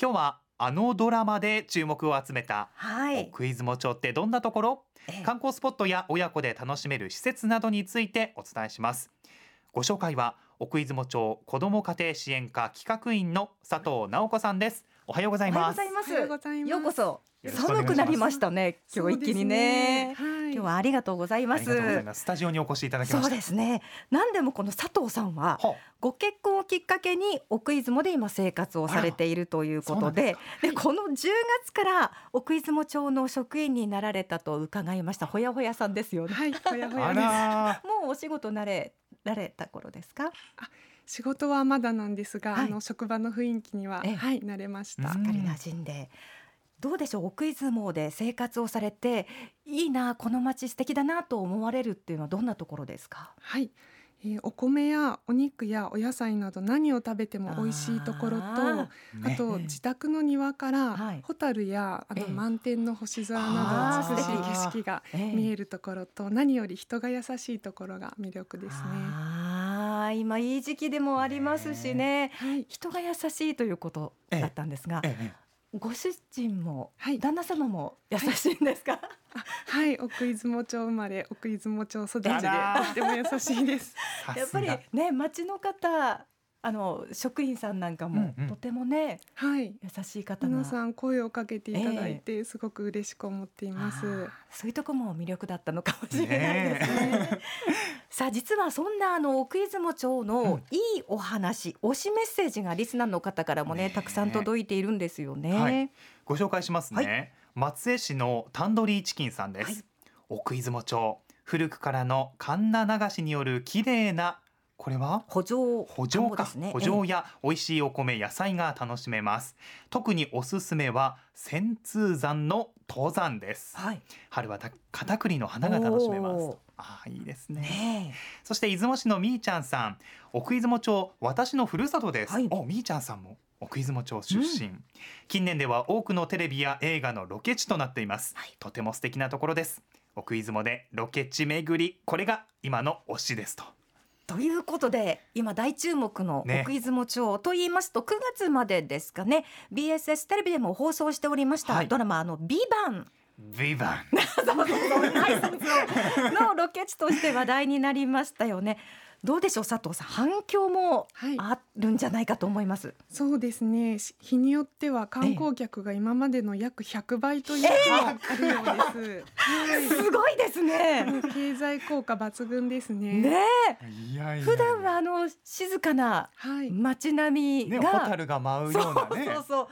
今日はあのドラマで注目を集めたはい。奥出雲町ってどんなところええ。観光スポットや親子で楽しめる施設などについてお伝えします。ご紹介は奥出雲町子ども家庭支援課企画員の佐藤直子さんですおはようございおはようますございます。おはようございますようこそ。寒くなりましたね。今日一気にね。今日はありがとうございます。スタジオにお越しいただきまそうしたですね。何でもこの佐藤さんははご結婚をきっかけに奥出雲で今生活をされているということで、でこの10月から奥出雲町の職員になられたと伺いました。ほやほやさんですよね。はい、ほやほあやです。らもうお仕事慣れられた頃ですか？仕事はまだなんですが、はい。あの職場の雰囲気には、ええ。はい、慣れました。うん。すっかり馴染んで。どうでしょう奥出雲で生活をされていいなこの町素敵だなと思われるっていうのはどんなところですか？はい、えーお米やお肉やお野菜など何を食べても美味しいところと。あー。あね。と自宅の庭から、はい。ホタルやあええ。の満天の星空など美しい景色がええ。見えるところと、何より人が優しいところが魅力ですね。今いい時期でもありますしね。はい、人が優しいということだったんですが、ええご主人も、はい。旦那様も優しいんですか、はい、奥出雲町生まれ、奥出雲町育ちで、とても優しいです。さ やっぱりね町の方あの職員さんなんかも、うんうん。とてもねはい、優しい方が皆さん声をかけていただいて、すごく嬉しく思っています。そういうとこも魅力だったのかもしれないですね。さあ実はそんなあの奥出雲町のいいお話、推しメッセージがリスナーの方からもねねたくさん届いているんですよね。はい。ご紹介しますね、は松江市のタンドリーチキンさんです、はい。奥出雲町古くからの神田流しによる綺麗なこれは？補助補助か、ね。補助や美味しいお米野菜が楽しめます。特におすすめは千通山の登山です。はい。春はた片栗の花が楽しめます。あーいいですね。ねそして出雲市のみーちゃんさん。奥出雲町私のふるさとです、はい。おみーちゃんさんも奥出雲町出身、近年では多くのテレビや映画のロケ地となっています、はい。とても素敵なところです。奥出雲でロケ地巡り。これが今の推しですと。え。ということで今大注目のね。奥出雲町と言いますと9月までですかね。BSS テレビでも放送しておりました、はい。ドラマあのビバン。ビバン。のロケ地として話題になりましたよね。どうでしょう佐藤さん反響もはいあるんじゃないかと思います。そうですね。し日によっては観光客が今までの約100倍という日もあるようです。は いすごいですね。経済効果抜群ですね。ね普段はあの静かなはい。街並みねが、ホタルが舞うようなねそうそうそう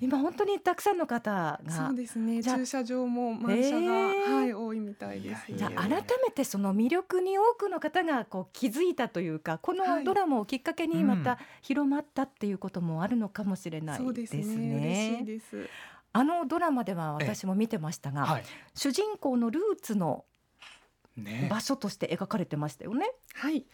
今本当にたくさんの方がそうですね。駐車場も満車が、はい多いみたいです。じゃあ改めてその魅力に多くの方がこう気づいたというかこはいのドラマをきっかけにまた広まったっていうこともあるのかもしれないそうでですすね。ね。嬉しいです。あのドラマでは私も見てましたが、はい主人公のルーツのね場所として描かれてましたよね。はい。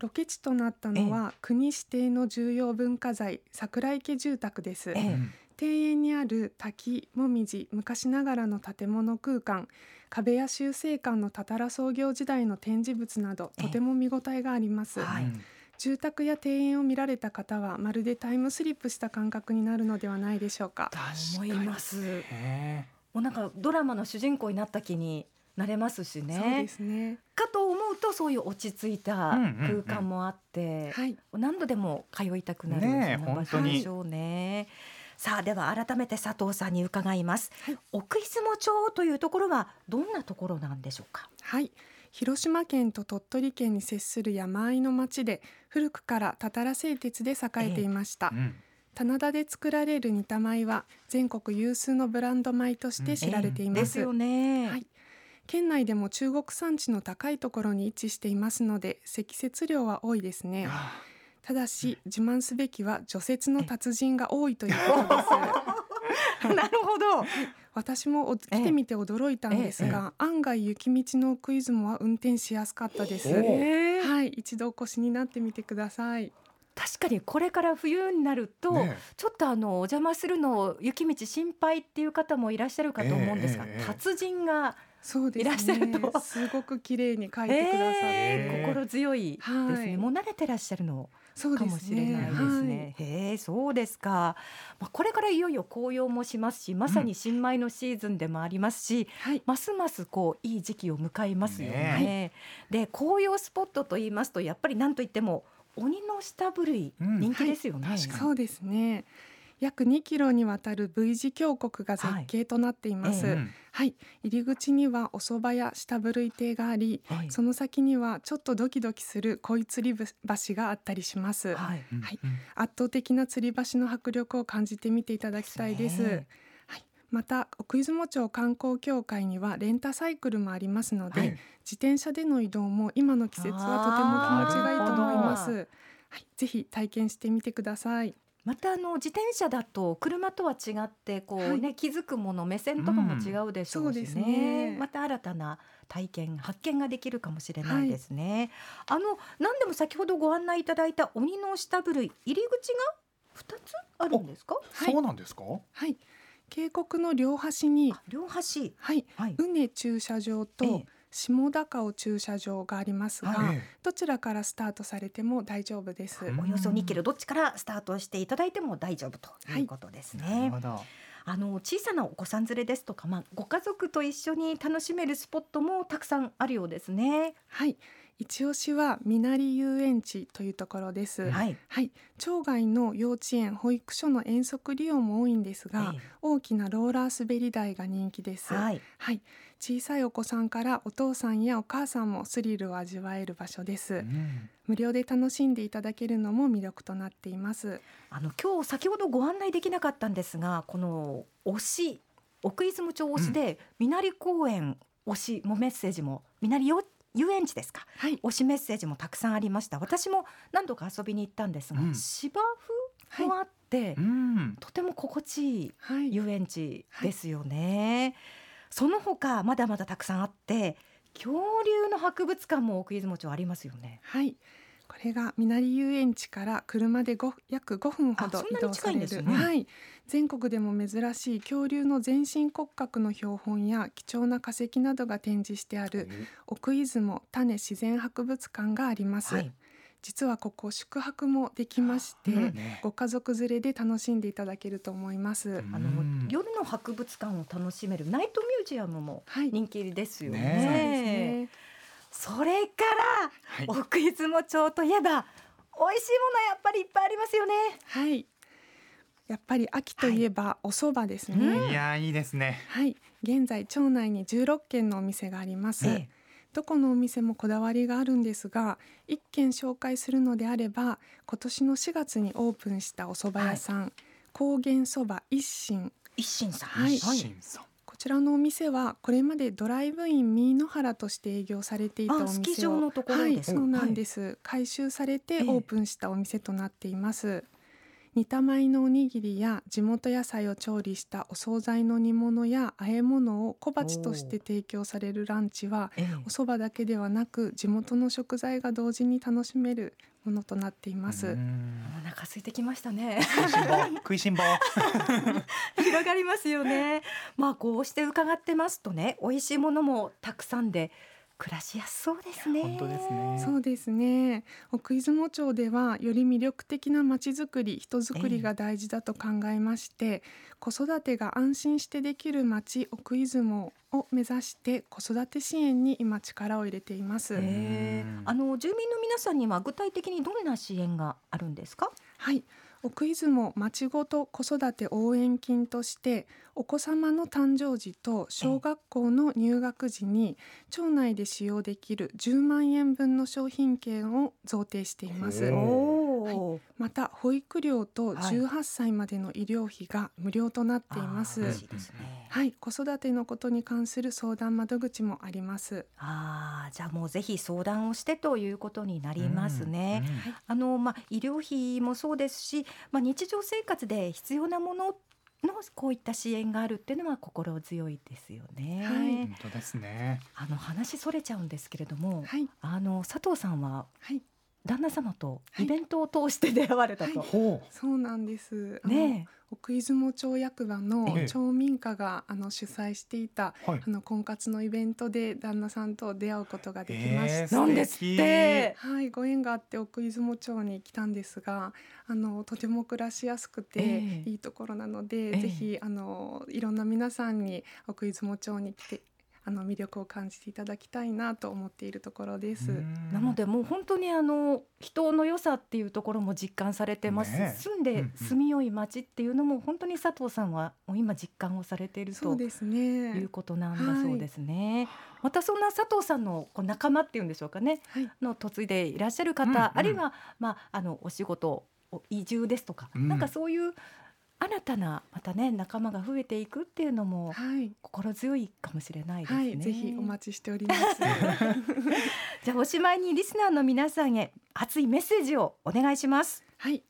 ロケ地となったのは、国指定の重要文化財桜池住宅です。ええうん庭園にある滝もみじ昔ながらの建物空間壁や修正館のたたら創業時代の展示物などええ。とても見応えがあります、はい。うん。住宅や庭園を見られた方はまるでタイムスリップした感覚になるのではないでしょうか。思います。へもうなんかドラマの主人公になった気になれますしね。そうですね。かと思うとそういう落ち着いたうんうんうん。空間もあって、はい。何度でも通いたくなる、ねえそんな場所でしょうね。さあでは改めて佐藤さんに伺います、はい。奥出雲町というところはどんなところなんでしょうか？はい。広島県と鳥取県に接する山あいの町で古くからたたら製鉄で栄えていました、ーうん。棚田で作られる煮田米は全国有数のブランド米として知られています、ですよね、はい。県内でも中国産地の高いところに位置していますので積雪量は多いですね。あただし自慢すべきは除雪の達人が多いということです。なるほど。私もお来てみて驚いたんですが、案外雪道の奥出雲は運転しやすかったです。はい一度お越しになってみてください。確かにこれから冬になると、ねちょっとあのお邪魔するの雪道心配っていう方もいらっしゃるかと思うんですが、ええええ。達人が、そうですね。いらっしゃると。すごく綺麗に書いてくださって、えー心強いですね、はい。もう慣れてらっしゃるのそうかもしれないですね。へえ、そうですか。まあこれからいよいよ紅葉もしますし、まさに新米のシーズンでもありますし、はい。ますますこういい時期を迎えますよね。ねで紅葉スポットと言いますとやっぱり何と言っても鬼の下振るい、うん。人気ですよね。はい。確かに。そうですね約2キロにわたる V 字峡谷が絶景となっています、ははいいうん入り口にはお蕎麦や下振るい亭がありはい。その先にはちょっとドキドキする恋釣り橋があったりします、はい。うんはい。うん圧倒的な吊り橋の迫力を感じてみていただきたいです。また奥出雲町観光協会にはレンタサイクルもありますので、はい。自転車での移動も今の季節はとても気持ちがいいと思います。はい、ぜひ体験してみてください。またあの自転車だと車とは違ってこうね、気づくもの目線とかも違うでしょうしうんそうですね,、ねまた新たな体験発見ができるかもしれないですね、あの何でも先ほどご案内いただいた鬼の下振るい入り口が二つあるんですか？はい。そうなんですか？はい、渓谷の両端に、あ両端。はい、はい、うね駐車場とええ下高尾駐車場がありますが、はいえどちらからスタートされても大丈夫です。うんおよそ2キロどっちからスタートしていただいても大丈夫ということですえね。なるほどあの小さなお子さん連れですとか、まあ、ご家族と一緒に楽しめるスポットもたくさんあるようですね。はい、一押しはみなり遊園地というところです。はい、はい、町外の幼稚園、保育所の遠足利用も多いんですが、え大きなローラー滑り台が人気です。えはい、はい、小さいお子さんからお父さんやお母さんもスリルを味わえる場所です。うん無料で楽しんでいただけるのも魅力となっています。あの今日先ほどご案内できなかったんですが、この推し奥出雲町推しで、みなり公園推しもメッセージもみなりよ遊園地ですか？はい、推しメッセージもたくさんありました。私も何度か遊びに行ったんですが、うん。芝生もあって、うん。とても心地いいはい、遊園地ですよね、その他まだまだたくさんあって恐竜の博物館も奥出雲町ありますよね。はい。これがみなり遊園地から車で5約5分ほど移動される、ね。はい、全国でも珍しい恐竜の全身骨格の標本や貴重な化石などが展示してある奥出雲種自然博物館があります、はい。実はここ宿泊もできまして、うんね。ご家族連れで楽しんでいただけると思います、うん。あの夜の博物館を楽しめるナイトミュージアムもはい。人気ですよね。ね。そうですねそれからはい。奥出雲町といえば美味しいものやっぱりいっぱいありますよね。はい。やっぱり秋といえばお蕎麦ですね、うん。いやいいですね。はい、現在町内に16軒のお店があります。ええ。どこのお店もこだわりがあるんですが、一軒紹介するのであれば、今年の4月にオープンしたお蕎麦屋さん、高原そば一心。一心さん。はい。一心さん。こちらのお店はこれまでドライブイン三野原として営業されていたおあ店をスキー場のところはい、そうなんです。改修されてええオープンしたお店となっています。煮た米のおにぎりや地元野菜を調理したお惣菜の煮物や和え物を小鉢として提供されるランチはええお蕎麦だけではなく地元の食材が同時に楽しめるものとなっています。うんお腹空いてきましたね。食いしん坊 食いしん坊広がりますよね。まあこうして伺ってますとね、美味しいものもたくさんで暮らしやすそうですね。本当ですねそうですね奥出雲町ではより魅力的なまちづくり人づくりが大事だと考えまして、子育てが安心してできる町奥出雲を目指して子育て支援に今力を入れています。あの住民の皆さんには具体的にどんな支援があるんですか？はい奥出雲まちごと子育て応援金としてお子様の誕生時と小学校の入学時に町内で使用できる10万円分の商品券を贈呈しています。また保育料とはい。18歳までの医療費が無料となっています。はい、嬉しい。子育てのことに関する相談窓口もあります。ああ、じゃあもうぜひ相談をしてということになりますね。うん。うん。あのまあ医療費もそうですし、まあ日常生活で必要なもののこういった支援があるっていうのは心強いですよね。はい。本当ですね。あの話それちゃうんですけれども、はい、あの佐藤さんははい、旦那様とイベントを通して出会われたと、はい。ほそうなんです。あのね奥出雲町役場のええ。町民課があの主催していたうはい。あの婚活のイベントで旦那さんと出会うことができまして、えーなんですって。はい、ご縁があって奥出雲町に来たんですがあのとても暮らしやすくて、ええ。いいところなので、ええ。ぜひあのいろんな皆さんに奥出雲町に来てあの魅力を感じていただきたいなと思っているところです。うん。なのでもう本当にあの人の良さっていうところも実感されてます。し、ね。え住んで住みよい街っていうのも本当に佐藤さんはもう今実感をされているとそうですいねう。ことなんだそうですね。またそんな佐藤さんのこう仲間っていうんでしょうかね。はい、の嫁いでいらっしゃる方、うんうん。あるいはまああのお仕事お移住ですとか、うん。なんかそういう新たなまたね仲間が増えていくっていうのもはい、心強いかもしれないですね。はい、ぜひお待ちしております。じゃあおしまいにリスナーの皆さんへ熱いメッセージをお願いします。はい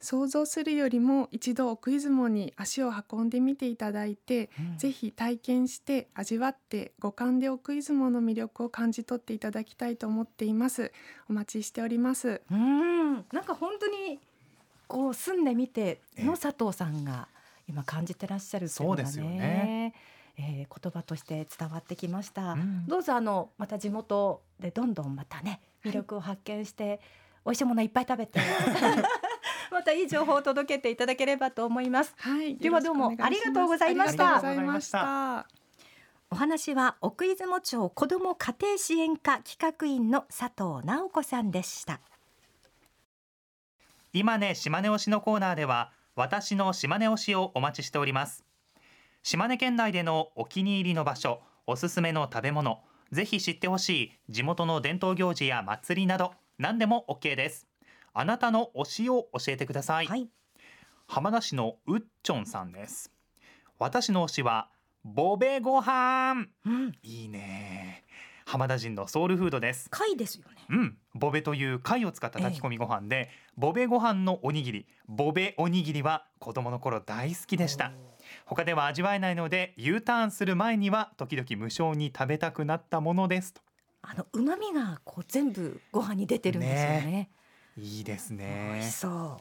想像するよりも一度奥出雲に足を運んでみていただいて、ぜひ体験して味わって五感で奥出雲の魅力を感じ取っていただきたいと思っていますお待ちしておりますうん、なんか本当にこう住んでみての佐藤さんが今感じてらっしゃるっていうのがね、そうですよね。えー言葉として伝わってきました。うん。どうぞあのまた地元でどんどんまたね魅力を発見して、美味しいものいっぱい食べて またいい情報を届けていただければと思います。はいではどうもよろしくお願いします。ありがとうございました。ありがとうございました。お話は奥出雲町子ども家庭支援課企画員の佐藤直子さんでした。今ね島根推しのコーナーでは私の島根推しをお待ちしております。島根県内でのお気に入りの場所おすすめの食べ物ぜひ知ってほしい地元の伝統行事や祭りなど何でも OK です。あなたの推しを教えてください、はい、浜田市のうっちょんさんです。私の推しはボベご飯。うん、いいね浜田人のソウルフードです貝ですよね。うん、ボベという貝を使った炊き込みご飯で、ボベご飯のおにぎり、ボベおにぎりは子供の頃大好きでした。他では味わえないので U ターンする前には時々無償に食べたくなったものですと。あの旨味がこう全部ご飯に出てるんですよね。いいです美ね味し。そ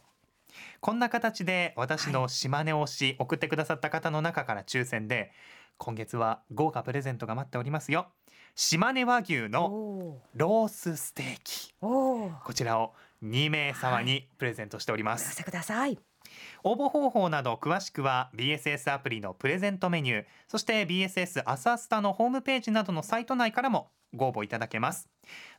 こんな形で私の島根推し送ってくださった方の中から抽選で今月は豪華プレゼントが待っておりますよ。島根和牛う。のおロースステーキ。こちらを2名様にプレゼントしております。お寄せください。応募方法など詳しくは BSS アプリのプレゼントメニューそして BSS アサスタのホームページなどのサイト内からもご応募いただけます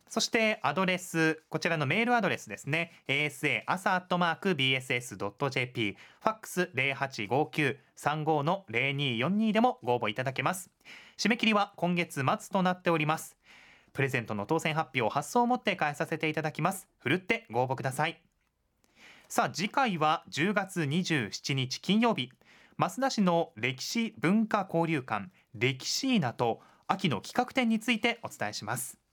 そしてアドレスこちらのメールアドレスですね。Asa 朝アットマーク bss.jp ファックス085935の0242でもご応募いただけます。締め切りは今月末となっております。プレゼントの当選発表を発送をもって返させていただきます。ふるってご応募ください。さあ次回は10月27日金曜日。増田市の歴史文化交流館歴史ーナと秋の企画展についてお伝えします。